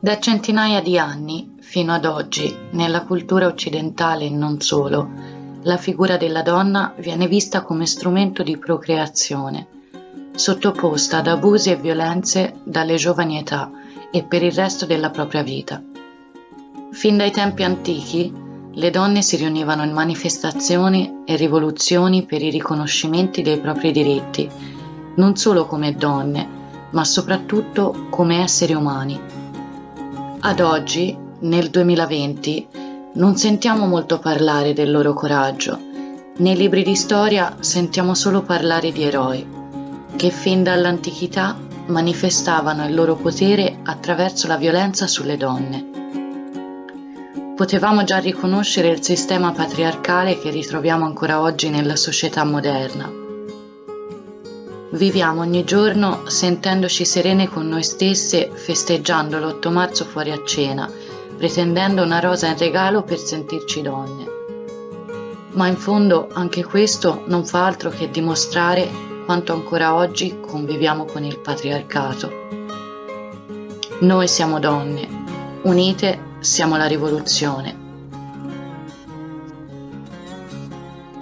Da centinaia di anni, fino ad oggi, nella cultura occidentale e non solo, la figura della donna viene vista come strumento di procreazione, sottoposta ad abusi e violenze dalle giovani età e per il resto della propria vita. Fin dai tempi antichi, le donne si riunivano in manifestazioni e rivoluzioni per i riconoscimenti dei propri diritti, non solo come donne, ma soprattutto come esseri umani. Ad oggi, nel 2020, non sentiamo molto parlare del loro coraggio. Nei libri di storia sentiamo solo parlare di eroi, che fin dall'antichità manifestavano il loro potere attraverso la violenza sulle donne. Potevamo già riconoscere il sistema patriarcale che ritroviamo ancora oggi nella società moderna. Viviamo ogni giorno sentendoci serene con noi stesse, festeggiando l'8 marzo fuori a cena, pretendendo una rosa in regalo per sentirci donne. Ma in fondo anche questo non fa altro che dimostrare quanto ancora oggi conviviamo con il patriarcato. Noi siamo donne, unite siamo la rivoluzione.